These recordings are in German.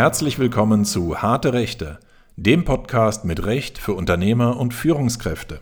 Herzlich willkommen zu Harte Rechte, dem Podcast mit Recht für Unternehmer und Führungskräfte.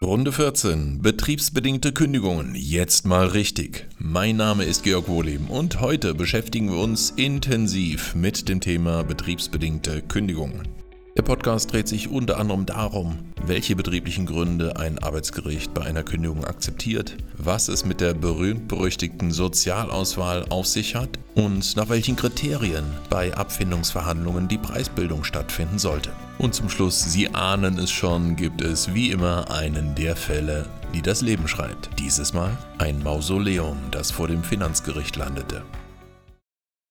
Runde 14. Betriebsbedingte Kündigungen. Jetzt mal richtig. Mein Name ist Georg Wohleben und heute beschäftigen wir uns intensiv mit dem Thema betriebsbedingte Kündigungen. Der Podcast dreht sich unter anderem darum, welche betrieblichen Gründe ein Arbeitsgericht bei einer Kündigung akzeptiert, was es mit der berühmt-berüchtigten Sozialauswahl auf sich hat und nach welchen Kriterien bei Abfindungsverhandlungen die Preisbildung stattfinden sollte. Und zum Schluss, Sie ahnen es schon, gibt es wie immer einen der Fälle, die das Leben schreibt. Dieses Mal ein Mausoleum, das vor dem Finanzgericht landete.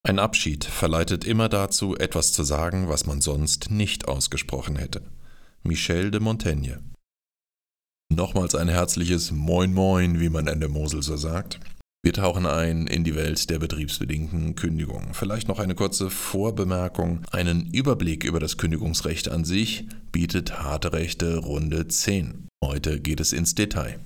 Ein Abschied verleitet immer dazu, etwas zu sagen, was man sonst nicht ausgesprochen hätte. Michel de Montaigne. Nochmals ein herzliches Moin Moin, wie man in der Mosel so sagt. Wir tauchen ein in die Welt der betriebsbedingten Kündigung. Vielleicht noch eine kurze Vorbemerkung. Einen Überblick über das Kündigungsrecht an sich bietet Harte Rechte Runde 10. Heute geht es ins Detail.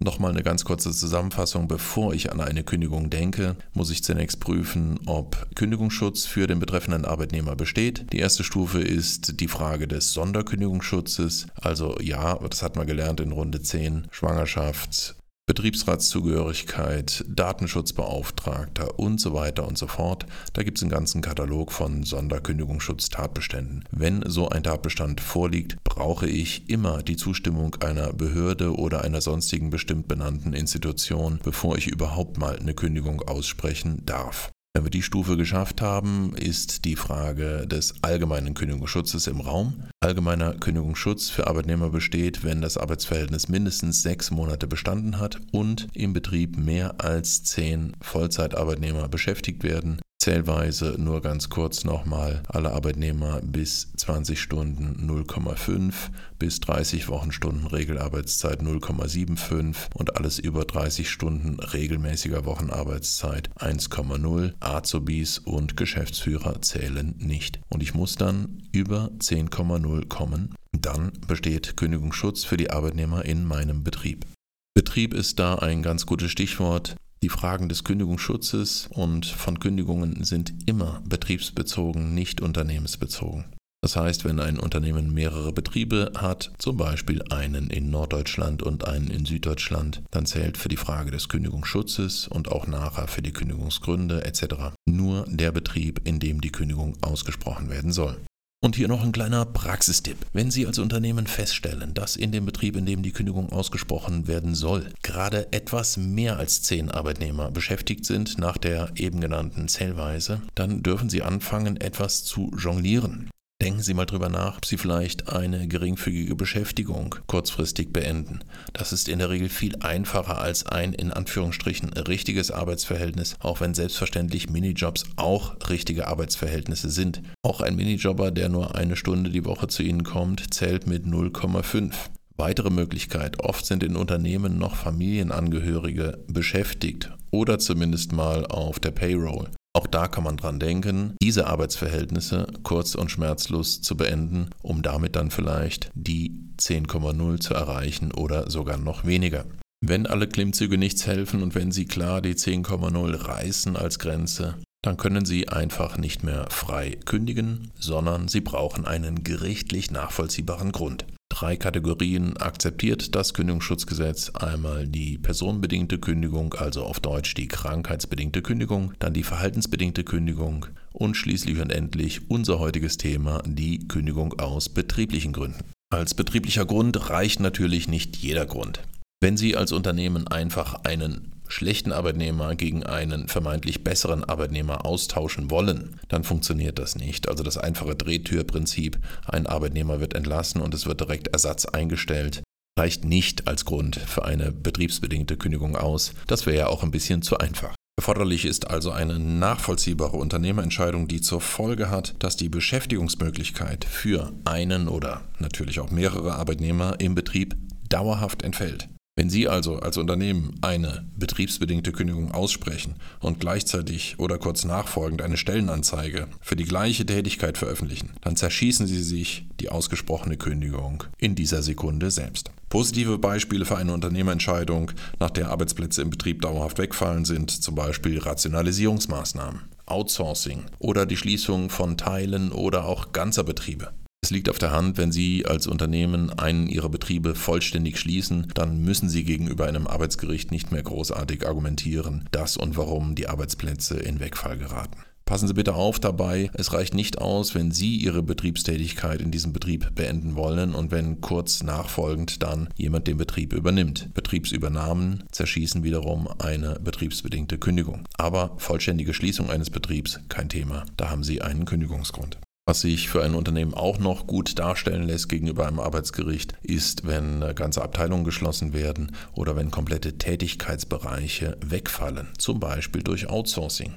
Nochmal eine ganz kurze Zusammenfassung. Bevor ich an eine Kündigung denke, muss ich zunächst prüfen, ob Kündigungsschutz für den betreffenden Arbeitnehmer besteht. Die erste Stufe ist die Frage des Sonderkündigungsschutzes. Also ja, das hat man gelernt in Runde 10, Schwangerschaft, Betriebsratszugehörigkeit, Datenschutzbeauftragter und so weiter und so fort. Da gibt es einen ganzen Katalog von Sonderkündigungsschutztatbeständen. Wenn so ein Tatbestand vorliegt, brauche ich immer die Zustimmung einer Behörde oder einer sonstigen bestimmt benannten Institution, bevor ich überhaupt mal eine Kündigung aussprechen darf. Wenn wir die Stufe geschafft haben, ist die Frage des allgemeinen Kündigungsschutzes im Raum. Allgemeiner Kündigungsschutz für Arbeitnehmer besteht, wenn das Arbeitsverhältnis mindestens sechs Monate bestanden hat und im Betrieb mehr als zehn Vollzeitarbeitnehmer beschäftigt werden Zählweise nur ganz kurz nochmal alle Arbeitnehmer bis 20 Stunden 0,5 bis 30 Wochenstunden Regelarbeitszeit 0,75 und alles über 30 Stunden regelmäßiger Wochenarbeitszeit 1,0. Azubis und Geschäftsführer zählen nicht. Und ich muss dann über 10,0 kommen. Dann besteht Kündigungsschutz für die Arbeitnehmer in meinem Betrieb. Betrieb ist da ein ganz gutes Stichwort. Die Fragen des Kündigungsschutzes und von Kündigungen sind immer betriebsbezogen, nicht unternehmensbezogen. Das heißt, wenn ein Unternehmen mehrere Betriebe hat, zum Beispiel einen in Norddeutschland und einen in Süddeutschland, dann zählt für die Frage des Kündigungsschutzes und auch nachher für die Kündigungsgründe etc. nur der Betrieb, in dem die Kündigung ausgesprochen werden soll. Und hier noch ein kleiner Praxistipp. Wenn Sie als Unternehmen feststellen, dass in dem Betrieb, in dem die Kündigung ausgesprochen werden soll, gerade etwas mehr als zehn Arbeitnehmer beschäftigt sind nach der eben genannten Zählweise, dann dürfen Sie anfangen, etwas zu jonglieren. Denken Sie mal drüber nach, ob Sie vielleicht eine geringfügige Beschäftigung kurzfristig beenden. Das ist in der Regel viel einfacher als ein in Anführungsstrichen richtiges Arbeitsverhältnis, auch wenn selbstverständlich Minijobs auch richtige Arbeitsverhältnisse sind. Auch ein Minijobber, der nur eine Stunde die Woche zu Ihnen kommt, zählt mit 0,5. Weitere Möglichkeit, oft sind in Unternehmen noch Familienangehörige beschäftigt oder zumindest mal auf der Payroll. Auch da kann man dran denken, diese Arbeitsverhältnisse kurz und schmerzlos zu beenden, um damit dann vielleicht die 10,0 zu erreichen oder sogar noch weniger. Wenn alle Klimmzüge nichts helfen und wenn Sie klar die 10,0 reißen als Grenze, dann können Sie einfach nicht mehr frei kündigen, sondern Sie brauchen einen gerichtlich nachvollziehbaren Grund drei Kategorien akzeptiert das Kündigungsschutzgesetz. Einmal die personenbedingte Kündigung, also auf Deutsch die krankheitsbedingte Kündigung, dann die verhaltensbedingte Kündigung und schließlich und endlich unser heutiges Thema, die Kündigung aus betrieblichen Gründen. Als betrieblicher Grund reicht natürlich nicht jeder Grund. Wenn Sie als Unternehmen einfach einen schlechten Arbeitnehmer gegen einen vermeintlich besseren Arbeitnehmer austauschen wollen, dann funktioniert das nicht. Also das einfache Drehtürprinzip, ein Arbeitnehmer wird entlassen und es wird direkt Ersatz eingestellt, reicht nicht als Grund für eine betriebsbedingte Kündigung aus. Das wäre ja auch ein bisschen zu einfach. Erforderlich ist also eine nachvollziehbare Unternehmerentscheidung, die zur Folge hat, dass die Beschäftigungsmöglichkeit für einen oder natürlich auch mehrere Arbeitnehmer im Betrieb dauerhaft entfällt. Wenn Sie also als Unternehmen eine betriebsbedingte Kündigung aussprechen und gleichzeitig oder kurz nachfolgend eine Stellenanzeige für die gleiche Tätigkeit veröffentlichen, dann zerschießen Sie sich die ausgesprochene Kündigung in dieser Sekunde selbst. Positive Beispiele für eine Unternehmerentscheidung, nach der Arbeitsplätze im Betrieb dauerhaft wegfallen, sind zum Beispiel Rationalisierungsmaßnahmen, Outsourcing oder die Schließung von Teilen oder auch ganzer Betriebe. Es liegt auf der Hand, wenn Sie als Unternehmen einen Ihrer Betriebe vollständig schließen, dann müssen Sie gegenüber einem Arbeitsgericht nicht mehr großartig argumentieren, dass und warum die Arbeitsplätze in Wegfall geraten. Passen Sie bitte auf dabei, es reicht nicht aus, wenn Sie Ihre Betriebstätigkeit in diesem Betrieb beenden wollen und wenn kurz nachfolgend dann jemand den Betrieb übernimmt. Betriebsübernahmen zerschießen wiederum eine betriebsbedingte Kündigung. Aber vollständige Schließung eines Betriebs kein Thema, da haben Sie einen Kündigungsgrund. Was sich für ein Unternehmen auch noch gut darstellen lässt gegenüber einem Arbeitsgericht, ist, wenn ganze Abteilungen geschlossen werden oder wenn komplette Tätigkeitsbereiche wegfallen, zum Beispiel durch Outsourcing.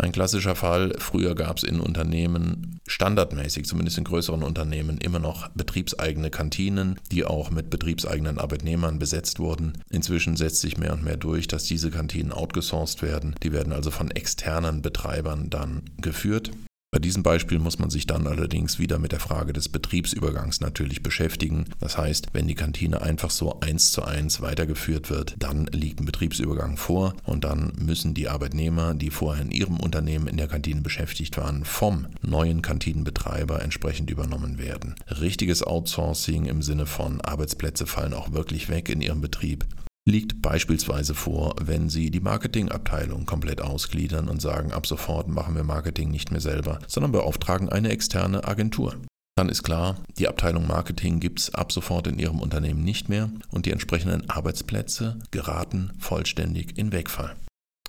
Ein klassischer Fall, früher gab es in Unternehmen standardmäßig, zumindest in größeren Unternehmen, immer noch betriebseigene Kantinen, die auch mit betriebseigenen Arbeitnehmern besetzt wurden. Inzwischen setzt sich mehr und mehr durch, dass diese Kantinen outgesourced werden. Die werden also von externen Betreibern dann geführt. Bei diesem Beispiel muss man sich dann allerdings wieder mit der Frage des Betriebsübergangs natürlich beschäftigen. Das heißt, wenn die Kantine einfach so eins zu eins weitergeführt wird, dann liegt ein Betriebsübergang vor und dann müssen die Arbeitnehmer, die vorher in ihrem Unternehmen in der Kantine beschäftigt waren, vom neuen Kantinenbetreiber entsprechend übernommen werden. Richtiges Outsourcing im Sinne von Arbeitsplätze fallen auch wirklich weg in ihrem Betrieb liegt beispielsweise vor, wenn Sie die Marketingabteilung komplett ausgliedern und sagen, ab sofort machen wir Marketing nicht mehr selber, sondern beauftragen eine externe Agentur. Dann ist klar, die Abteilung Marketing gibt es ab sofort in Ihrem Unternehmen nicht mehr und die entsprechenden Arbeitsplätze geraten vollständig in Wegfall.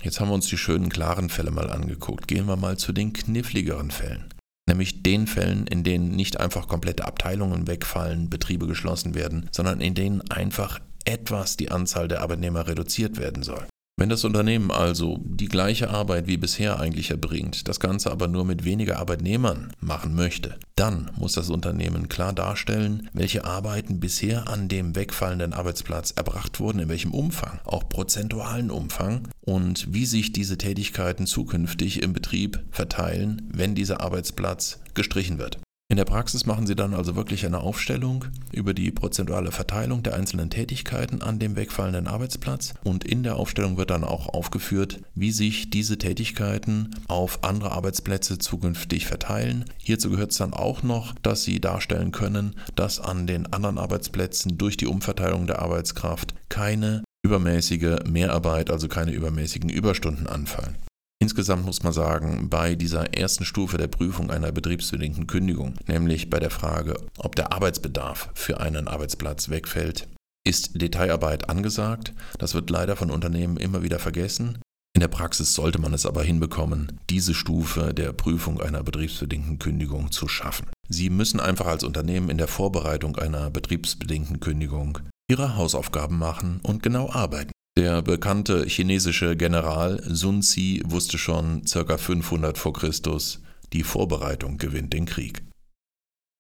Jetzt haben wir uns die schönen klaren Fälle mal angeguckt. Gehen wir mal zu den kniffligeren Fällen. Nämlich den Fällen, in denen nicht einfach komplette Abteilungen wegfallen, Betriebe geschlossen werden, sondern in denen einfach etwas die Anzahl der Arbeitnehmer reduziert werden soll. Wenn das Unternehmen also die gleiche Arbeit wie bisher eigentlich erbringt, das Ganze aber nur mit weniger Arbeitnehmern machen möchte, dann muss das Unternehmen klar darstellen, welche Arbeiten bisher an dem wegfallenden Arbeitsplatz erbracht wurden, in welchem Umfang, auch prozentualen Umfang und wie sich diese Tätigkeiten zukünftig im Betrieb verteilen, wenn dieser Arbeitsplatz gestrichen wird. In der Praxis machen Sie dann also wirklich eine Aufstellung über die prozentuale Verteilung der einzelnen Tätigkeiten an dem wegfallenden Arbeitsplatz und in der Aufstellung wird dann auch aufgeführt, wie sich diese Tätigkeiten auf andere Arbeitsplätze zukünftig verteilen. Hierzu gehört es dann auch noch, dass Sie darstellen können, dass an den anderen Arbeitsplätzen durch die Umverteilung der Arbeitskraft keine übermäßige Mehrarbeit, also keine übermäßigen Überstunden anfallen. Insgesamt muss man sagen, bei dieser ersten Stufe der Prüfung einer betriebsbedingten Kündigung, nämlich bei der Frage, ob der Arbeitsbedarf für einen Arbeitsplatz wegfällt, ist Detailarbeit angesagt. Das wird leider von Unternehmen immer wieder vergessen. In der Praxis sollte man es aber hinbekommen, diese Stufe der Prüfung einer betriebsbedingten Kündigung zu schaffen. Sie müssen einfach als Unternehmen in der Vorbereitung einer betriebsbedingten Kündigung Ihre Hausaufgaben machen und genau arbeiten. Der bekannte chinesische General Sun Zi wusste schon ca. 500 v. Chr., die Vorbereitung gewinnt den Krieg.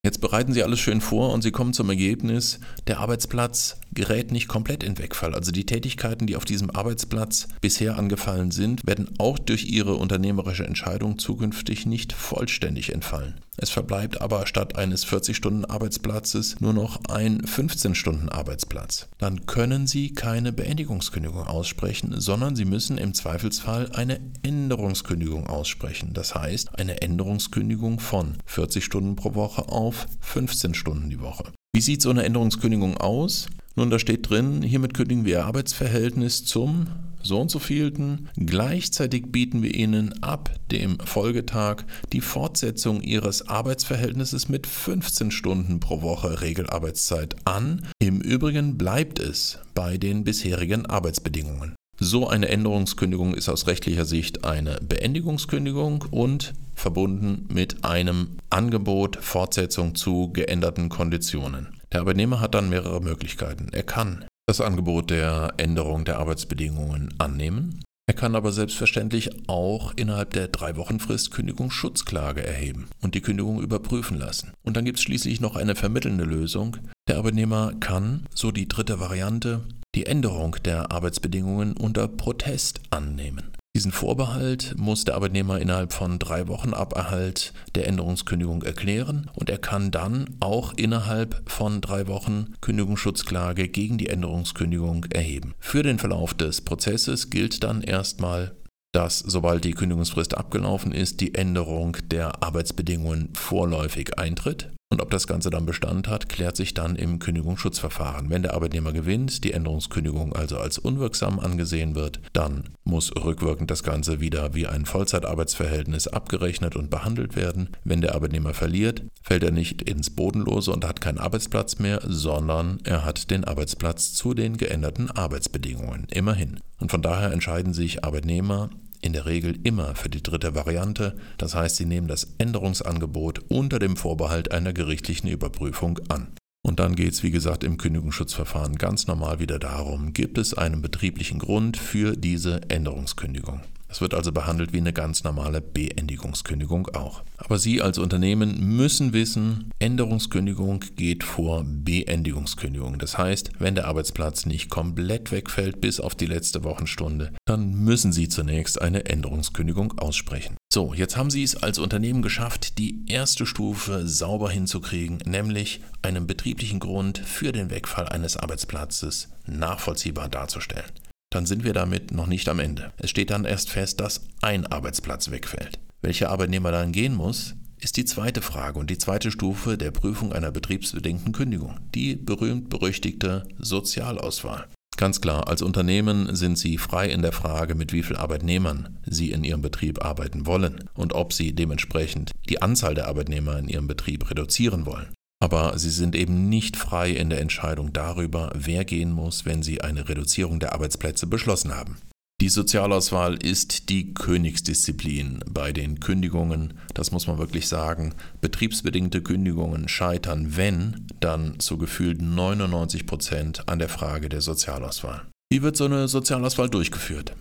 Jetzt bereiten Sie alles schön vor und Sie kommen zum Ergebnis, der Arbeitsplatz gerät nicht komplett in Wegfall. Also die Tätigkeiten, die auf diesem Arbeitsplatz bisher angefallen sind, werden auch durch Ihre unternehmerische Entscheidung zukünftig nicht vollständig entfallen. Es verbleibt aber statt eines 40-Stunden-Arbeitsplatzes nur noch ein 15-Stunden-Arbeitsplatz. Dann können Sie keine Beendigungskündigung aussprechen, sondern Sie müssen im Zweifelsfall eine Änderungskündigung aussprechen. Das heißt, eine Änderungskündigung von 40 Stunden pro Woche auf 15 Stunden die Woche. Wie sieht so eine Änderungskündigung aus? Nun, da steht drin, hiermit kündigen wir Ihr Arbeitsverhältnis zum so und so vielten. Gleichzeitig bieten wir Ihnen ab dem Folgetag die Fortsetzung Ihres Arbeitsverhältnisses mit 15 Stunden pro Woche Regelarbeitszeit an. Im Übrigen bleibt es bei den bisherigen Arbeitsbedingungen. So eine Änderungskündigung ist aus rechtlicher Sicht eine Beendigungskündigung und verbunden mit einem Angebot Fortsetzung zu geänderten Konditionen. Der Arbeitnehmer hat dann mehrere Möglichkeiten. Er kann das Angebot der Änderung der Arbeitsbedingungen annehmen. Er kann aber selbstverständlich auch innerhalb der drei Wochen Frist Kündigungsschutzklage erheben und die Kündigung überprüfen lassen. Und dann gibt es schließlich noch eine vermittelnde Lösung. Der Arbeitnehmer kann, so die dritte Variante, die Änderung der Arbeitsbedingungen unter Protest annehmen. Diesen Vorbehalt muss der Arbeitnehmer innerhalb von drei Wochen ab Erhalt der Änderungskündigung erklären und er kann dann auch innerhalb von drei Wochen Kündigungsschutzklage gegen die Änderungskündigung erheben. Für den Verlauf des Prozesses gilt dann erstmal dass sobald die Kündigungsfrist abgelaufen ist, die Änderung der Arbeitsbedingungen vorläufig eintritt. Und ob das Ganze dann Bestand hat, klärt sich dann im Kündigungsschutzverfahren. Wenn der Arbeitnehmer gewinnt, die Änderungskündigung also als unwirksam angesehen wird, dann muss rückwirkend das Ganze wieder wie ein Vollzeitarbeitsverhältnis abgerechnet und behandelt werden. Wenn der Arbeitnehmer verliert, fällt er nicht ins Bodenlose und hat keinen Arbeitsplatz mehr, sondern er hat den Arbeitsplatz zu den geänderten Arbeitsbedingungen. Immerhin. Und von daher entscheiden sich Arbeitnehmer in der Regel immer für die dritte Variante, das heißt, sie nehmen das Änderungsangebot unter dem Vorbehalt einer gerichtlichen Überprüfung an. Und dann geht es, wie gesagt, im Kündigungsschutzverfahren ganz normal wieder darum, gibt es einen betrieblichen Grund für diese Änderungskündigung. Es wird also behandelt wie eine ganz normale Beendigungskündigung auch. Aber Sie als Unternehmen müssen wissen, Änderungskündigung geht vor Beendigungskündigung. Das heißt, wenn der Arbeitsplatz nicht komplett wegfällt bis auf die letzte Wochenstunde, dann müssen Sie zunächst eine Änderungskündigung aussprechen. So, jetzt haben Sie es als Unternehmen geschafft, die erste Stufe sauber hinzukriegen, nämlich einen betrieblichen Grund für den Wegfall eines Arbeitsplatzes nachvollziehbar darzustellen dann sind wir damit noch nicht am Ende. Es steht dann erst fest, dass ein Arbeitsplatz wegfällt. Welcher Arbeitnehmer dann gehen muss, ist die zweite Frage und die zweite Stufe der Prüfung einer betriebsbedingten Kündigung, die berühmt-berüchtigte Sozialauswahl. Ganz klar, als Unternehmen sind Sie frei in der Frage, mit wie vielen Arbeitnehmern Sie in Ihrem Betrieb arbeiten wollen und ob Sie dementsprechend die Anzahl der Arbeitnehmer in Ihrem Betrieb reduzieren wollen. Aber sie sind eben nicht frei in der Entscheidung darüber, wer gehen muss, wenn sie eine Reduzierung der Arbeitsplätze beschlossen haben. Die Sozialauswahl ist die Königsdisziplin bei den Kündigungen. Das muss man wirklich sagen. Betriebsbedingte Kündigungen scheitern, wenn, dann zu gefühlt 99 Prozent an der Frage der Sozialauswahl. Wie wird so eine Sozialauswahl durchgeführt?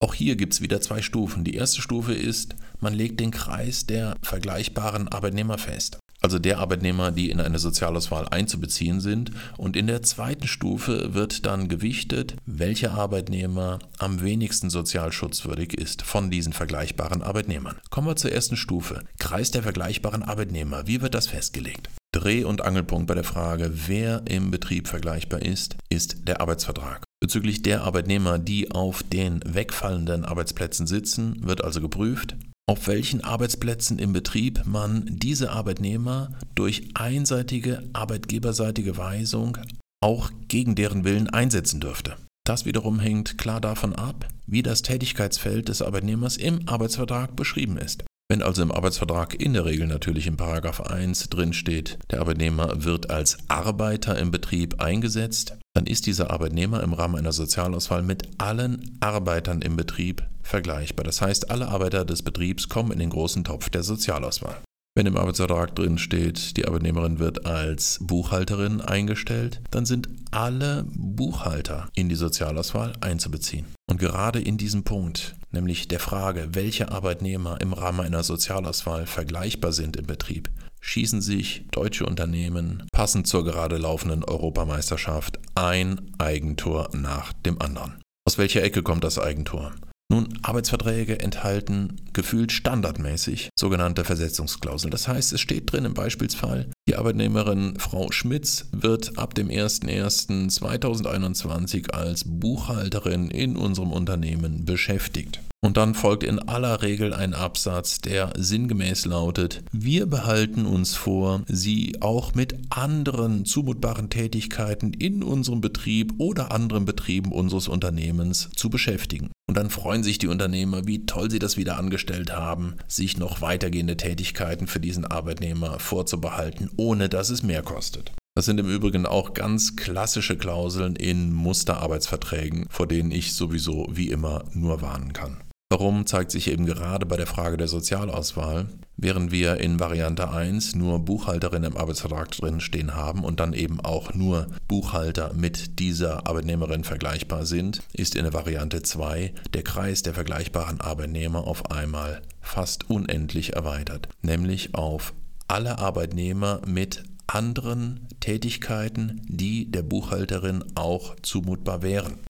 Auch hier gibt es wieder zwei Stufen. Die erste Stufe ist, man legt den Kreis der vergleichbaren Arbeitnehmer fest also der Arbeitnehmer, die in eine Sozialauswahl einzubeziehen sind. Und in der zweiten Stufe wird dann gewichtet, welcher Arbeitnehmer am wenigsten sozial schutzwürdig ist von diesen vergleichbaren Arbeitnehmern. Kommen wir zur ersten Stufe. Kreis der vergleichbaren Arbeitnehmer. Wie wird das festgelegt? Dreh- und Angelpunkt bei der Frage, wer im Betrieb vergleichbar ist, ist der Arbeitsvertrag. Bezüglich der Arbeitnehmer, die auf den wegfallenden Arbeitsplätzen sitzen, wird also geprüft, auf welchen Arbeitsplätzen im Betrieb man diese Arbeitnehmer durch einseitige arbeitgeberseitige Weisung auch gegen deren Willen einsetzen dürfte. Das wiederum hängt klar davon ab, wie das Tätigkeitsfeld des Arbeitnehmers im Arbeitsvertrag beschrieben ist. Wenn also im Arbeitsvertrag in der Regel natürlich in 1 drin steht, der Arbeitnehmer wird als Arbeiter im Betrieb eingesetzt, dann ist dieser Arbeitnehmer im Rahmen einer Sozialauswahl mit allen Arbeitern im Betrieb vergleichbar. Das heißt, alle Arbeiter des Betriebs kommen in den großen Topf der Sozialauswahl. Wenn im Arbeitsvertrag drin steht, die Arbeitnehmerin wird als Buchhalterin eingestellt, dann sind alle Buchhalter in die Sozialauswahl einzubeziehen. Und gerade in diesem Punkt, nämlich der Frage, welche Arbeitnehmer im Rahmen einer Sozialauswahl vergleichbar sind im Betrieb, schießen sich deutsche Unternehmen passend zur gerade laufenden Europameisterschaft ein Eigentor nach dem anderen. Aus welcher Ecke kommt das Eigentor? Nun, Arbeitsverträge enthalten gefühlt standardmäßig sogenannte Versetzungsklauseln. Das heißt, es steht drin im Beispielsfall, die Arbeitnehmerin Frau Schmitz wird ab dem 01.01.2021 als Buchhalterin in unserem Unternehmen beschäftigt. Und dann folgt in aller Regel ein Absatz, der sinngemäß lautet, wir behalten uns vor, Sie auch mit anderen zumutbaren Tätigkeiten in unserem Betrieb oder anderen Betrieben unseres Unternehmens zu beschäftigen. Und dann freuen sich die Unternehmer, wie toll sie das wieder angestellt haben, sich noch weitergehende Tätigkeiten für diesen Arbeitnehmer vorzubehalten, ohne dass es mehr kostet. Das sind im Übrigen auch ganz klassische Klauseln in Musterarbeitsverträgen, vor denen ich sowieso wie immer nur warnen kann. Warum zeigt sich eben gerade bei der Frage der Sozialauswahl, während wir in Variante 1 nur Buchhalterin im Arbeitsvertrag drin stehen haben und dann eben auch nur Buchhalter mit dieser Arbeitnehmerin vergleichbar sind, ist in der Variante 2 der Kreis der vergleichbaren Arbeitnehmer auf einmal fast unendlich erweitert, nämlich auf alle Arbeitnehmer mit anderen Tätigkeiten, die der Buchhalterin auch zumutbar wären.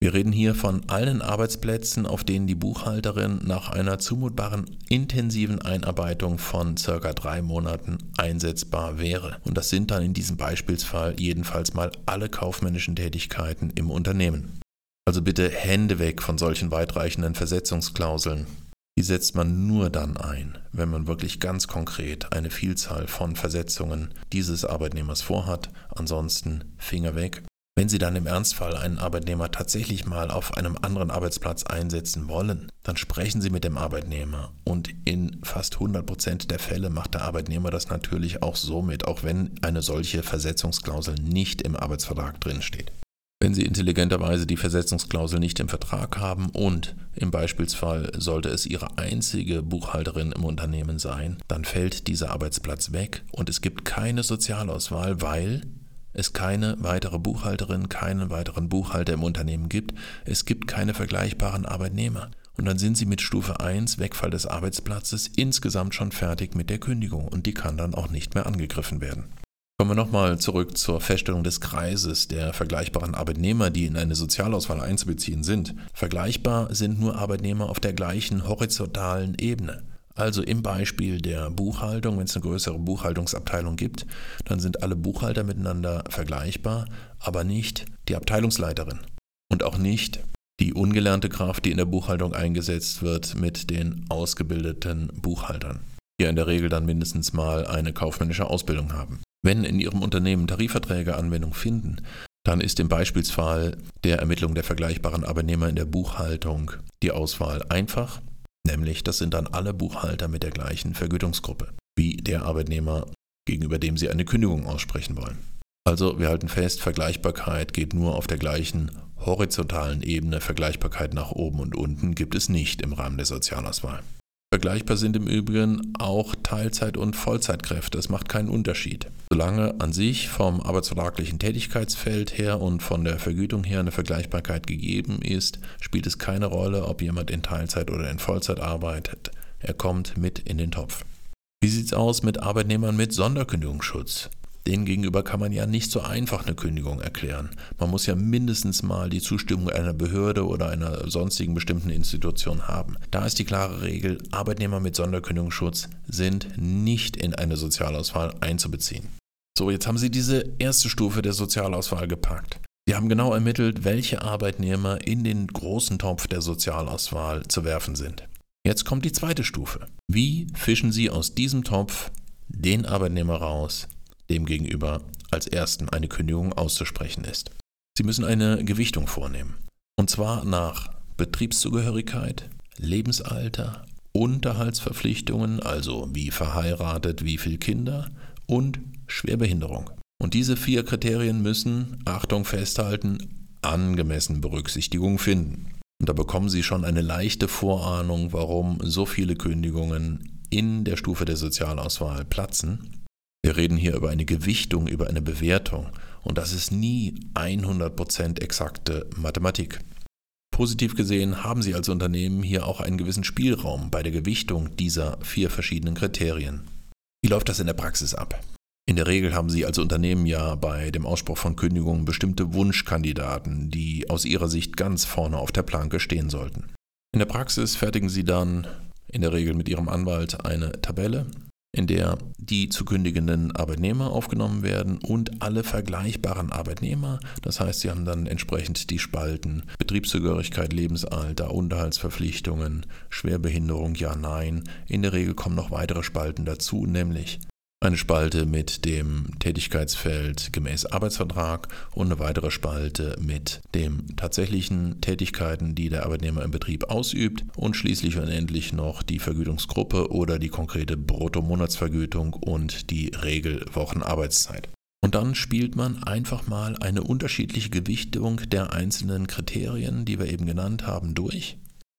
Wir reden hier von allen Arbeitsplätzen, auf denen die Buchhalterin nach einer zumutbaren intensiven Einarbeitung von circa drei Monaten einsetzbar wäre. Und das sind dann in diesem Beispielsfall jedenfalls mal alle kaufmännischen Tätigkeiten im Unternehmen. Also bitte Hände weg von solchen weitreichenden Versetzungsklauseln. Die setzt man nur dann ein, wenn man wirklich ganz konkret eine Vielzahl von Versetzungen dieses Arbeitnehmers vorhat. Ansonsten Finger weg wenn Sie dann im Ernstfall einen Arbeitnehmer tatsächlich mal auf einem anderen Arbeitsplatz einsetzen wollen, dann sprechen Sie mit dem Arbeitnehmer und in fast 100 Prozent der Fälle macht der Arbeitnehmer das natürlich auch so mit, auch wenn eine solche Versetzungsklausel nicht im Arbeitsvertrag drinsteht. Wenn Sie intelligenterweise die Versetzungsklausel nicht im Vertrag haben und im Beispielsfall sollte es Ihre einzige Buchhalterin im Unternehmen sein, dann fällt dieser Arbeitsplatz weg und es gibt keine Sozialauswahl, weil es keine weitere Buchhalterin, keinen weiteren Buchhalter im Unternehmen gibt, es gibt keine vergleichbaren Arbeitnehmer. Und dann sind Sie mit Stufe 1, Wegfall des Arbeitsplatzes, insgesamt schon fertig mit der Kündigung und die kann dann auch nicht mehr angegriffen werden. Kommen wir nochmal zurück zur Feststellung des Kreises der vergleichbaren Arbeitnehmer, die in eine Sozialauswahl einzubeziehen sind. Vergleichbar sind nur Arbeitnehmer auf der gleichen horizontalen Ebene. Also im Beispiel der Buchhaltung, wenn es eine größere Buchhaltungsabteilung gibt, dann sind alle Buchhalter miteinander vergleichbar, aber nicht die Abteilungsleiterin und auch nicht die ungelernte Kraft, die in der Buchhaltung eingesetzt wird, mit den ausgebildeten Buchhaltern, die in der Regel dann mindestens mal eine kaufmännische Ausbildung haben. Wenn in Ihrem Unternehmen Tarifverträge Anwendung finden, dann ist im Beispielsfall der Ermittlung der vergleichbaren Arbeitnehmer in der Buchhaltung die Auswahl einfach Nämlich, das sind dann alle Buchhalter mit der gleichen Vergütungsgruppe, wie der Arbeitnehmer, gegenüber dem Sie eine Kündigung aussprechen wollen. Also wir halten fest, Vergleichbarkeit geht nur auf der gleichen horizontalen Ebene. Vergleichbarkeit nach oben und unten gibt es nicht im Rahmen der Sozialauswahl. Vergleichbar sind im Übrigen auch Teilzeit- und Vollzeitkräfte. Es macht keinen Unterschied. Solange an sich vom arbeitsvertraglichen Tätigkeitsfeld her und von der Vergütung her eine Vergleichbarkeit gegeben ist, spielt es keine Rolle, ob jemand in Teilzeit oder in Vollzeit arbeitet. Er kommt mit in den Topf. Wie sieht es aus mit Arbeitnehmern mit Sonderkündigungsschutz? Denen gegenüber kann man ja nicht so einfach eine Kündigung erklären. Man muss ja mindestens mal die Zustimmung einer Behörde oder einer sonstigen bestimmten Institution haben. Da ist die klare Regel, Arbeitnehmer mit Sonderkündigungsschutz sind nicht in eine Sozialauswahl einzubeziehen. So, jetzt haben Sie diese erste Stufe der Sozialauswahl gepackt. Sie haben genau ermittelt, welche Arbeitnehmer in den großen Topf der Sozialauswahl zu werfen sind. Jetzt kommt die zweite Stufe. Wie fischen Sie aus diesem Topf den Arbeitnehmer raus, dem gegenüber als ersten eine Kündigung auszusprechen ist. Sie müssen eine Gewichtung vornehmen. Und zwar nach Betriebszugehörigkeit, Lebensalter, Unterhaltsverpflichtungen, also wie verheiratet, wie viele Kinder und Schwerbehinderung. Und diese vier Kriterien müssen, Achtung festhalten, angemessen Berücksichtigung finden. Und da bekommen Sie schon eine leichte Vorahnung, warum so viele Kündigungen in der Stufe der Sozialauswahl platzen wir reden hier über eine Gewichtung, über eine Bewertung und das ist nie 100% exakte Mathematik. Positiv gesehen haben Sie als Unternehmen hier auch einen gewissen Spielraum bei der Gewichtung dieser vier verschiedenen Kriterien. Wie läuft das in der Praxis ab? In der Regel haben Sie als Unternehmen ja bei dem Ausspruch von Kündigungen bestimmte Wunschkandidaten, die aus Ihrer Sicht ganz vorne auf der Planke stehen sollten. In der Praxis fertigen Sie dann in der Regel mit Ihrem Anwalt eine Tabelle, in der die zu kündigenden Arbeitnehmer aufgenommen werden und alle vergleichbaren Arbeitnehmer. Das heißt, sie haben dann entsprechend die Spalten Betriebszugehörigkeit, Lebensalter, Unterhaltsverpflichtungen, Schwerbehinderung, ja, nein. In der Regel kommen noch weitere Spalten dazu, nämlich eine Spalte mit dem Tätigkeitsfeld gemäß Arbeitsvertrag und eine weitere Spalte mit den tatsächlichen Tätigkeiten, die der Arbeitnehmer im Betrieb ausübt und schließlich und endlich noch die Vergütungsgruppe oder die konkrete Bruttomonatsvergütung und die Regelwochenarbeitszeit. Und dann spielt man einfach mal eine unterschiedliche Gewichtung der einzelnen Kriterien, die wir eben genannt haben, durch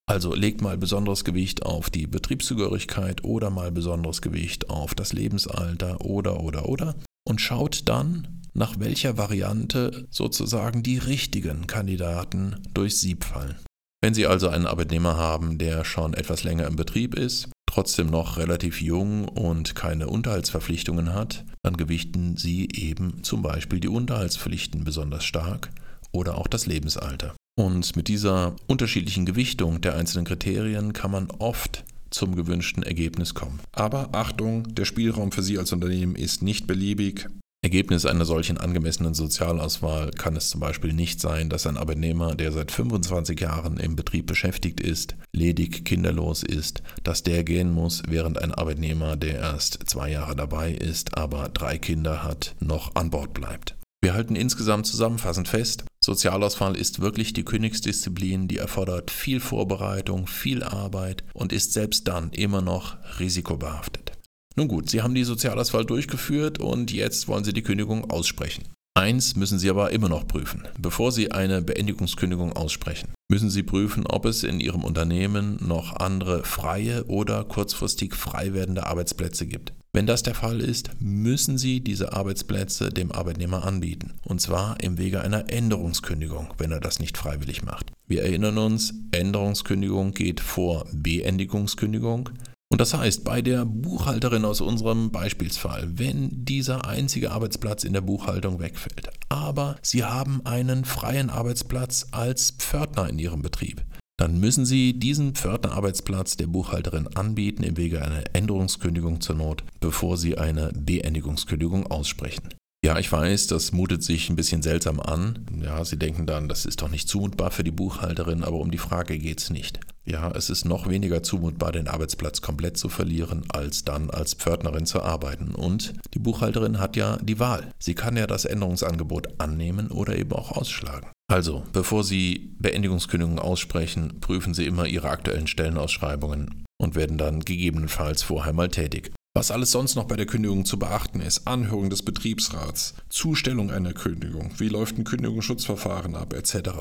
also legt mal besonderes Gewicht auf die Betriebszugehörigkeit oder mal besonderes Gewicht auf das Lebensalter oder oder oder und schaut dann, nach welcher Variante sozusagen die richtigen Kandidaten durchs Sieb fallen. Wenn Sie also einen Arbeitnehmer haben, der schon etwas länger im Betrieb ist, trotzdem noch relativ jung und keine Unterhaltsverpflichtungen hat, dann gewichten Sie eben zum Beispiel die Unterhaltspflichten besonders stark oder auch das Lebensalter. Und mit dieser unterschiedlichen Gewichtung der einzelnen Kriterien kann man oft zum gewünschten Ergebnis kommen. Aber Achtung, der Spielraum für Sie als Unternehmen ist nicht beliebig. Ergebnis einer solchen angemessenen Sozialauswahl kann es zum Beispiel nicht sein, dass ein Arbeitnehmer, der seit 25 Jahren im Betrieb beschäftigt ist, ledig kinderlos ist, dass der gehen muss, während ein Arbeitnehmer, der erst zwei Jahre dabei ist, aber drei Kinder hat, noch an Bord bleibt. Wir halten insgesamt zusammenfassend fest, Sozialauswahl ist wirklich die Königsdisziplin, die erfordert viel Vorbereitung, viel Arbeit und ist selbst dann immer noch risikobehaftet. Nun gut, Sie haben die Sozialauswahl durchgeführt und jetzt wollen Sie die Kündigung aussprechen. Eins müssen Sie aber immer noch prüfen. Bevor Sie eine Beendigungskündigung aussprechen, müssen Sie prüfen, ob es in Ihrem Unternehmen noch andere freie oder kurzfristig frei werdende Arbeitsplätze gibt. Wenn das der Fall ist, müssen Sie diese Arbeitsplätze dem Arbeitnehmer anbieten. Und zwar im Wege einer Änderungskündigung, wenn er das nicht freiwillig macht. Wir erinnern uns, Änderungskündigung geht vor Beendigungskündigung. Und das heißt, bei der Buchhalterin aus unserem Beispielsfall, wenn dieser einzige Arbeitsplatz in der Buchhaltung wegfällt, aber Sie haben einen freien Arbeitsplatz als Pförtner in Ihrem Betrieb, dann müssen Sie diesen Pförtnerarbeitsplatz der Buchhalterin anbieten im Wege einer Änderungskündigung zur Not, bevor Sie eine Beendigungskündigung aussprechen. Ja, ich weiß, das mutet sich ein bisschen seltsam an. Ja, Sie denken dann, das ist doch nicht zumutbar für die Buchhalterin, aber um die Frage geht es nicht. Ja, es ist noch weniger zumutbar, den Arbeitsplatz komplett zu verlieren, als dann als Pförtnerin zu arbeiten. Und die Buchhalterin hat ja die Wahl. Sie kann ja das Änderungsangebot annehmen oder eben auch ausschlagen. Also, bevor Sie Beendigungskündigungen aussprechen, prüfen Sie immer Ihre aktuellen Stellenausschreibungen und werden dann gegebenenfalls vorher mal tätig. Was alles sonst noch bei der Kündigung zu beachten ist, Anhörung des Betriebsrats, Zustellung einer Kündigung, wie läuft ein Kündigungsschutzverfahren ab, etc.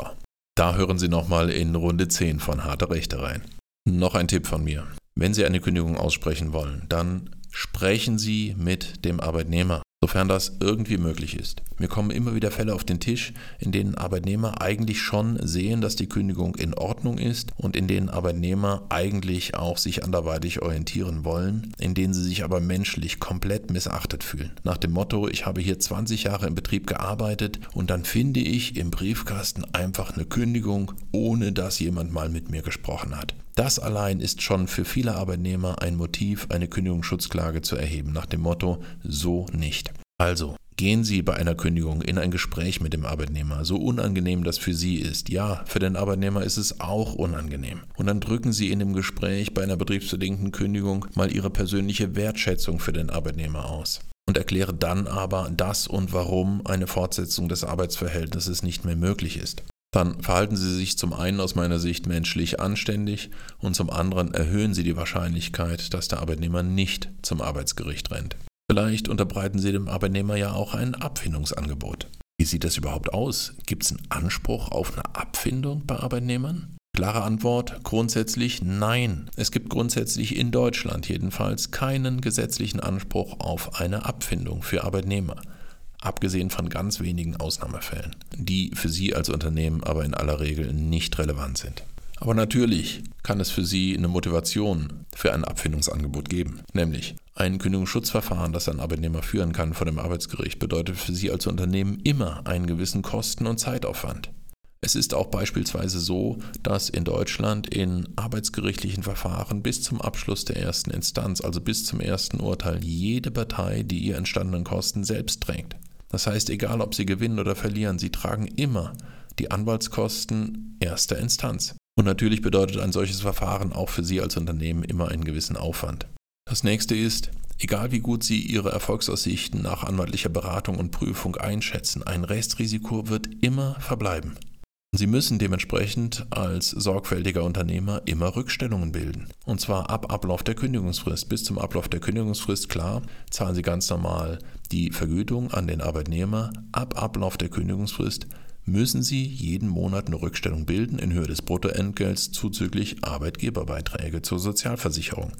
Da hören Sie nochmal in Runde 10 von Harte Rechte rein. Noch ein Tipp von mir. Wenn Sie eine Kündigung aussprechen wollen, dann sprechen Sie mit dem Arbeitnehmer sofern das irgendwie möglich ist. Mir kommen immer wieder Fälle auf den Tisch, in denen Arbeitnehmer eigentlich schon sehen, dass die Kündigung in Ordnung ist und in denen Arbeitnehmer eigentlich auch sich anderweitig orientieren wollen, in denen sie sich aber menschlich komplett missachtet fühlen. Nach dem Motto, ich habe hier 20 Jahre im Betrieb gearbeitet und dann finde ich im Briefkasten einfach eine Kündigung, ohne dass jemand mal mit mir gesprochen hat. Das allein ist schon für viele Arbeitnehmer ein Motiv, eine Kündigungsschutzklage zu erheben, nach dem Motto so nicht. Also, gehen Sie bei einer Kündigung in ein Gespräch mit dem Arbeitnehmer, so unangenehm das für Sie ist. Ja, für den Arbeitnehmer ist es auch unangenehm. Und dann drücken Sie in dem Gespräch bei einer betriebsbedingten Kündigung mal Ihre persönliche Wertschätzung für den Arbeitnehmer aus. Und erkläre dann aber, dass und warum eine Fortsetzung des Arbeitsverhältnisses nicht mehr möglich ist dann verhalten Sie sich zum einen aus meiner Sicht menschlich anständig und zum anderen erhöhen Sie die Wahrscheinlichkeit, dass der Arbeitnehmer nicht zum Arbeitsgericht rennt. Vielleicht unterbreiten Sie dem Arbeitnehmer ja auch ein Abfindungsangebot. Wie sieht das überhaupt aus? Gibt es einen Anspruch auf eine Abfindung bei Arbeitnehmern? Klare Antwort, grundsätzlich nein. Es gibt grundsätzlich in Deutschland jedenfalls keinen gesetzlichen Anspruch auf eine Abfindung für Arbeitnehmer abgesehen von ganz wenigen Ausnahmefällen, die für Sie als Unternehmen aber in aller Regel nicht relevant sind. Aber natürlich kann es für Sie eine Motivation für ein Abfindungsangebot geben, nämlich ein Kündigungsschutzverfahren, das ein Arbeitnehmer führen kann vor dem Arbeitsgericht, bedeutet für Sie als Unternehmen immer einen gewissen Kosten- und Zeitaufwand. Es ist auch beispielsweise so, dass in Deutschland in arbeitsgerichtlichen Verfahren bis zum Abschluss der ersten Instanz, also bis zum ersten Urteil, jede Partei die ihr entstandenen Kosten selbst trägt. Das heißt, egal ob sie gewinnen oder verlieren, sie tragen immer die Anwaltskosten erster Instanz. Und natürlich bedeutet ein solches Verfahren auch für Sie als Unternehmen immer einen gewissen Aufwand. Das nächste ist, egal wie gut Sie Ihre Erfolgsaussichten nach anwaltlicher Beratung und Prüfung einschätzen, ein Restrisiko wird immer verbleiben. Sie müssen dementsprechend als sorgfältiger Unternehmer immer Rückstellungen bilden. Und zwar ab Ablauf der Kündigungsfrist. Bis zum Ablauf der Kündigungsfrist, klar, zahlen Sie ganz normal die Vergütung an den Arbeitnehmer. Ab Ablauf der Kündigungsfrist müssen Sie jeden Monat eine Rückstellung bilden in Höhe des Bruttoentgelts zuzüglich Arbeitgeberbeiträge zur Sozialversicherung.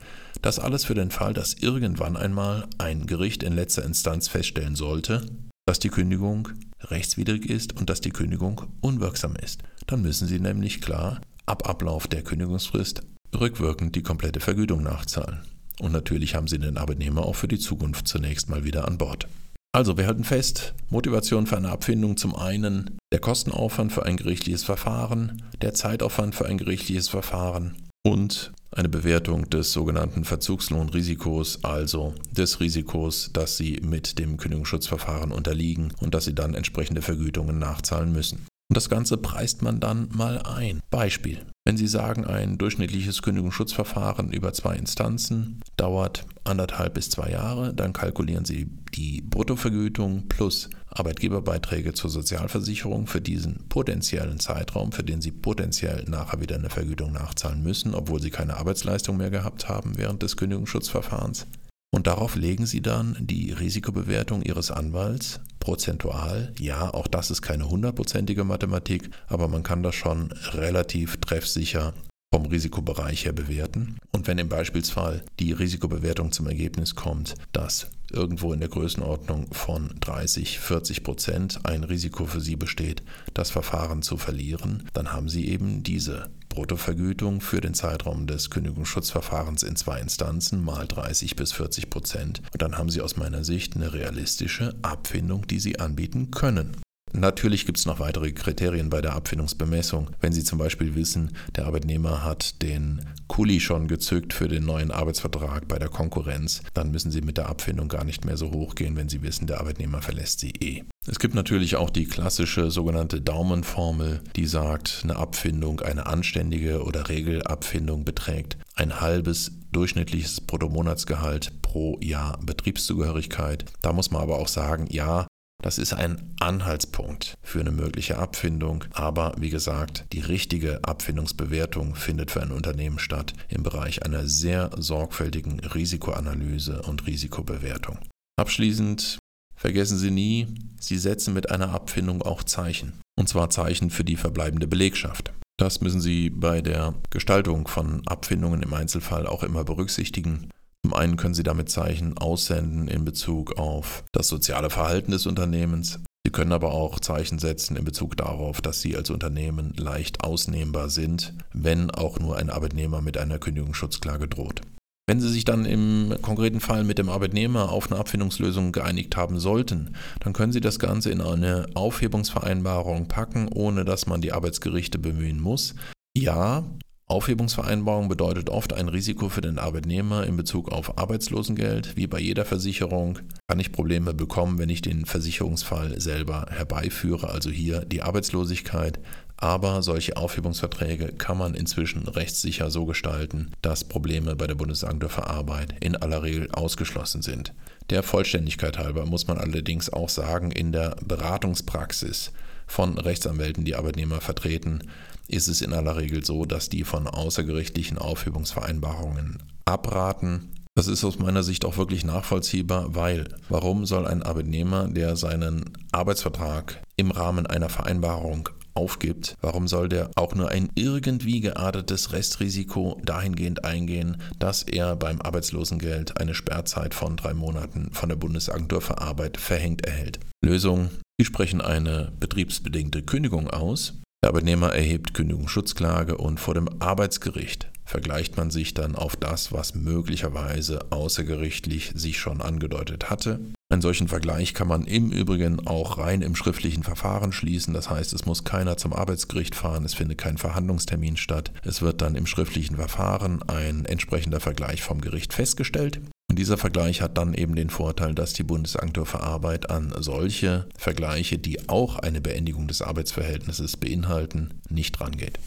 Das alles für den Fall, dass irgendwann einmal ein Gericht in letzter Instanz feststellen sollte, dass die Kündigung rechtswidrig ist und dass die Kündigung unwirksam ist. Dann müssen Sie nämlich klar ab Ablauf der Kündigungsfrist rückwirkend die komplette Vergütung nachzahlen. Und natürlich haben Sie den Arbeitnehmer auch für die Zukunft zunächst mal wieder an Bord. Also, wir halten fest, Motivation für eine Abfindung zum einen der Kostenaufwand für ein gerichtliches Verfahren, der Zeitaufwand für ein gerichtliches Verfahren und eine Bewertung des sogenannten Verzugslohnrisikos, also des Risikos, dass Sie mit dem Kündigungsschutzverfahren unterliegen und dass Sie dann entsprechende Vergütungen nachzahlen müssen. Und das Ganze preist man dann mal ein. Beispiel. Wenn Sie sagen, ein durchschnittliches Kündigungsschutzverfahren über zwei Instanzen dauert anderthalb bis zwei Jahre, dann kalkulieren Sie die Bruttovergütung plus Arbeitgeberbeiträge zur Sozialversicherung für diesen potenziellen Zeitraum, für den Sie potenziell nachher wieder eine Vergütung nachzahlen müssen, obwohl Sie keine Arbeitsleistung mehr gehabt haben während des Kündigungsschutzverfahrens. Und darauf legen Sie dann die Risikobewertung Ihres Anwalts prozentual. Ja, auch das ist keine hundertprozentige Mathematik, aber man kann das schon relativ treffsicher vom Risikobereich her bewerten. Und wenn im Beispielsfall die Risikobewertung zum Ergebnis kommt, dass irgendwo in der Größenordnung von 30, 40 Prozent ein Risiko für Sie besteht, das Verfahren zu verlieren, dann haben Sie eben diese Bruttovergütung für den Zeitraum des Kündigungsschutzverfahrens in zwei Instanzen mal 30 bis 40 Prozent. Und dann haben Sie aus meiner Sicht eine realistische Abfindung, die Sie anbieten können. Natürlich gibt es noch weitere Kriterien bei der Abfindungsbemessung. Wenn Sie zum Beispiel wissen, der Arbeitnehmer hat den Kuli schon gezückt für den neuen Arbeitsvertrag bei der Konkurrenz, dann müssen Sie mit der Abfindung gar nicht mehr so hoch gehen, wenn Sie wissen, der Arbeitnehmer verlässt Sie eh. Es gibt natürlich auch die klassische sogenannte Daumenformel, die sagt, eine Abfindung, eine anständige oder Regelabfindung beträgt ein halbes durchschnittliches Bruttomonatsgehalt pro Jahr Betriebszugehörigkeit. Da muss man aber auch sagen, ja, das ist ein Anhaltspunkt für eine mögliche Abfindung, aber wie gesagt, die richtige Abfindungsbewertung findet für ein Unternehmen statt im Bereich einer sehr sorgfältigen Risikoanalyse und Risikobewertung. Abschließend vergessen Sie nie, Sie setzen mit einer Abfindung auch Zeichen, und zwar Zeichen für die verbleibende Belegschaft. Das müssen Sie bei der Gestaltung von Abfindungen im Einzelfall auch immer berücksichtigen. Zum einen können Sie damit Zeichen aussenden in Bezug auf das soziale Verhalten des Unternehmens. Sie können aber auch Zeichen setzen in Bezug darauf, dass Sie als Unternehmen leicht ausnehmbar sind, wenn auch nur ein Arbeitnehmer mit einer Kündigungsschutzklage droht. Wenn Sie sich dann im konkreten Fall mit dem Arbeitnehmer auf eine Abfindungslösung geeinigt haben sollten, dann können Sie das Ganze in eine Aufhebungsvereinbarung packen, ohne dass man die Arbeitsgerichte bemühen muss. Ja, Aufhebungsvereinbarung bedeutet oft ein Risiko für den Arbeitnehmer in Bezug auf Arbeitslosengeld. Wie bei jeder Versicherung kann ich Probleme bekommen, wenn ich den Versicherungsfall selber herbeiführe, also hier die Arbeitslosigkeit. Aber solche Aufhebungsverträge kann man inzwischen rechtssicher so gestalten, dass Probleme bei der Bundesagentur für Arbeit in aller Regel ausgeschlossen sind. Der Vollständigkeit halber muss man allerdings auch sagen, in der Beratungspraxis von Rechtsanwälten, die Arbeitnehmer vertreten, ist es in aller Regel so, dass die von außergerichtlichen Aufhebungsvereinbarungen abraten. Das ist aus meiner Sicht auch wirklich nachvollziehbar, weil warum soll ein Arbeitnehmer, der seinen Arbeitsvertrag im Rahmen einer Vereinbarung aufgibt, warum soll der auch nur ein irgendwie geartetes Restrisiko dahingehend eingehen, dass er beim Arbeitslosengeld eine Sperrzeit von drei Monaten von der Bundesagentur für Arbeit verhängt erhält? Lösung. Sie sprechen eine betriebsbedingte Kündigung aus, der Arbeitnehmer erhebt Kündigungsschutzklage und vor dem Arbeitsgericht vergleicht man sich dann auf das, was möglicherweise außergerichtlich sich schon angedeutet hatte. Einen solchen Vergleich kann man im Übrigen auch rein im schriftlichen Verfahren schließen. Das heißt, es muss keiner zum Arbeitsgericht fahren, es findet kein Verhandlungstermin statt. Es wird dann im schriftlichen Verfahren ein entsprechender Vergleich vom Gericht festgestellt. Dieser Vergleich hat dann eben den Vorteil, dass die Bundesagentur für Arbeit an solche Vergleiche, die auch eine Beendigung des Arbeitsverhältnisses beinhalten, nicht rangeht.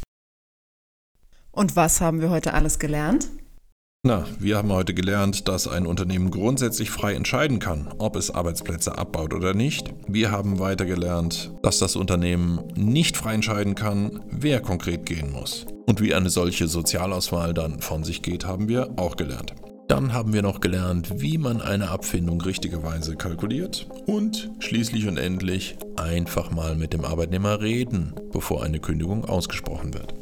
Und was haben wir heute alles gelernt? Na, wir haben heute gelernt, dass ein Unternehmen grundsätzlich frei entscheiden kann, ob es Arbeitsplätze abbaut oder nicht. Wir haben weiter gelernt, dass das Unternehmen nicht frei entscheiden kann, wer konkret gehen muss. Und wie eine solche Sozialauswahl dann von sich geht, haben wir auch gelernt. Dann haben wir noch gelernt, wie man eine Abfindung richtigerweise kalkuliert. Und schließlich und endlich einfach mal mit dem Arbeitnehmer reden, bevor eine Kündigung ausgesprochen wird.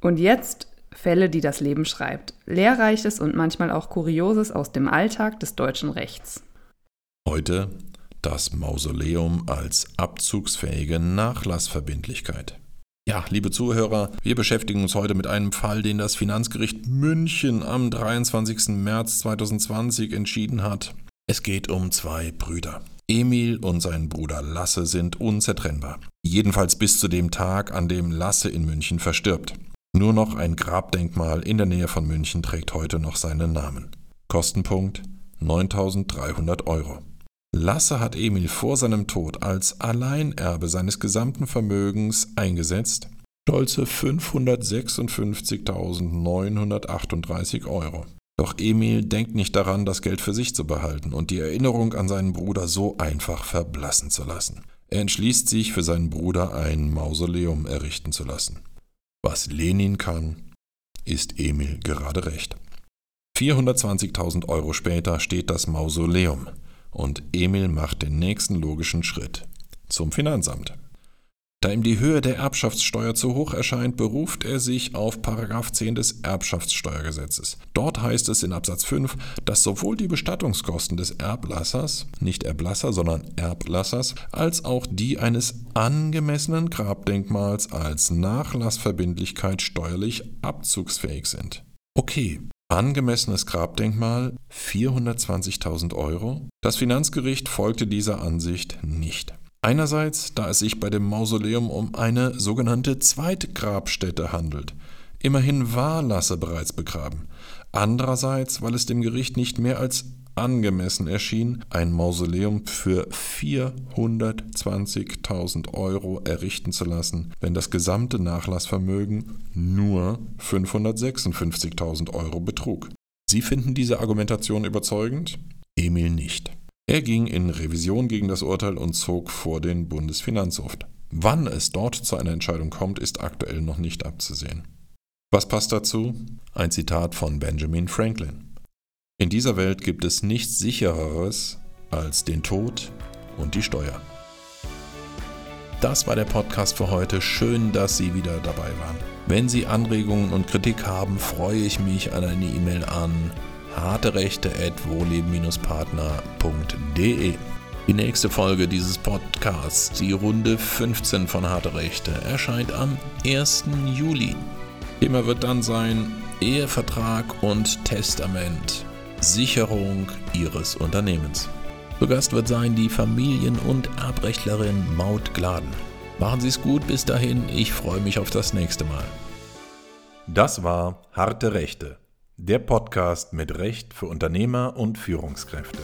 Und jetzt Fälle, die das Leben schreibt. Lehrreiches und manchmal auch Kurioses aus dem Alltag des deutschen Rechts. Heute das Mausoleum als abzugsfähige Nachlassverbindlichkeit. Ja, liebe Zuhörer, wir beschäftigen uns heute mit einem Fall, den das Finanzgericht München am 23. März 2020 entschieden hat. Es geht um zwei Brüder. Emil und sein Bruder Lasse sind unzertrennbar. Jedenfalls bis zu dem Tag, an dem Lasse in München verstirbt. Nur noch ein Grabdenkmal in der Nähe von München trägt heute noch seinen Namen. Kostenpunkt 9300 Euro. Lasse hat Emil vor seinem Tod als Alleinerbe seines gesamten Vermögens eingesetzt, stolze 556.938 Euro. Doch Emil denkt nicht daran, das Geld für sich zu behalten und die Erinnerung an seinen Bruder so einfach verblassen zu lassen. Er entschließt sich, für seinen Bruder ein Mausoleum errichten zu lassen. Was Lenin kann, ist Emil gerade recht. 420.000 Euro später steht das Mausoleum und Emil macht den nächsten logischen Schritt zum Finanzamt. Da ihm die Höhe der Erbschaftssteuer zu hoch erscheint, beruft er sich auf 10 des Erbschaftssteuergesetzes. Dort heißt es in Absatz 5, dass sowohl die Bestattungskosten des Erblassers, nicht Erblasser, sondern Erblassers, als auch die eines angemessenen Grabdenkmals als Nachlassverbindlichkeit steuerlich abzugsfähig sind. Okay, Angemessenes Grabdenkmal 420.000 Euro? Das Finanzgericht folgte dieser Ansicht nicht. Einerseits, da es sich bei dem Mausoleum um eine sogenannte Zweitgrabstätte handelt. Immerhin war Lasse bereits begraben. Andererseits, weil es dem Gericht nicht mehr als angemessen erschien, ein Mausoleum für 420.000 Euro errichten zu lassen, wenn das gesamte Nachlassvermögen nur 556.000 Euro betrug. Sie finden diese Argumentation überzeugend? Emil nicht. Er ging in Revision gegen das Urteil und zog vor den Bundesfinanzhof. Wann es dort zu einer Entscheidung kommt, ist aktuell noch nicht abzusehen. Was passt dazu? Ein Zitat von Benjamin Franklin. In dieser Welt gibt es nichts sichereres als den Tod und die Steuer. Das war der Podcast für heute. Schön, dass Sie wieder dabei waren. Wenn Sie Anregungen und Kritik haben, freue ich mich an eine E-Mail an harte Rechte partnerde Die nächste Folge dieses Podcasts, die Runde 15 von Harte Rechte, erscheint am 1. Juli. Thema wird dann sein Ehevertrag und Testament, Sicherung Ihres Unternehmens. Zu Gast wird sein die Familien- und Erbrechtlerin Maud Gladen. Machen Sie es gut bis dahin, ich freue mich auf das nächste Mal. Das war Harte Rechte der Podcast mit Recht für Unternehmer und Führungskräfte.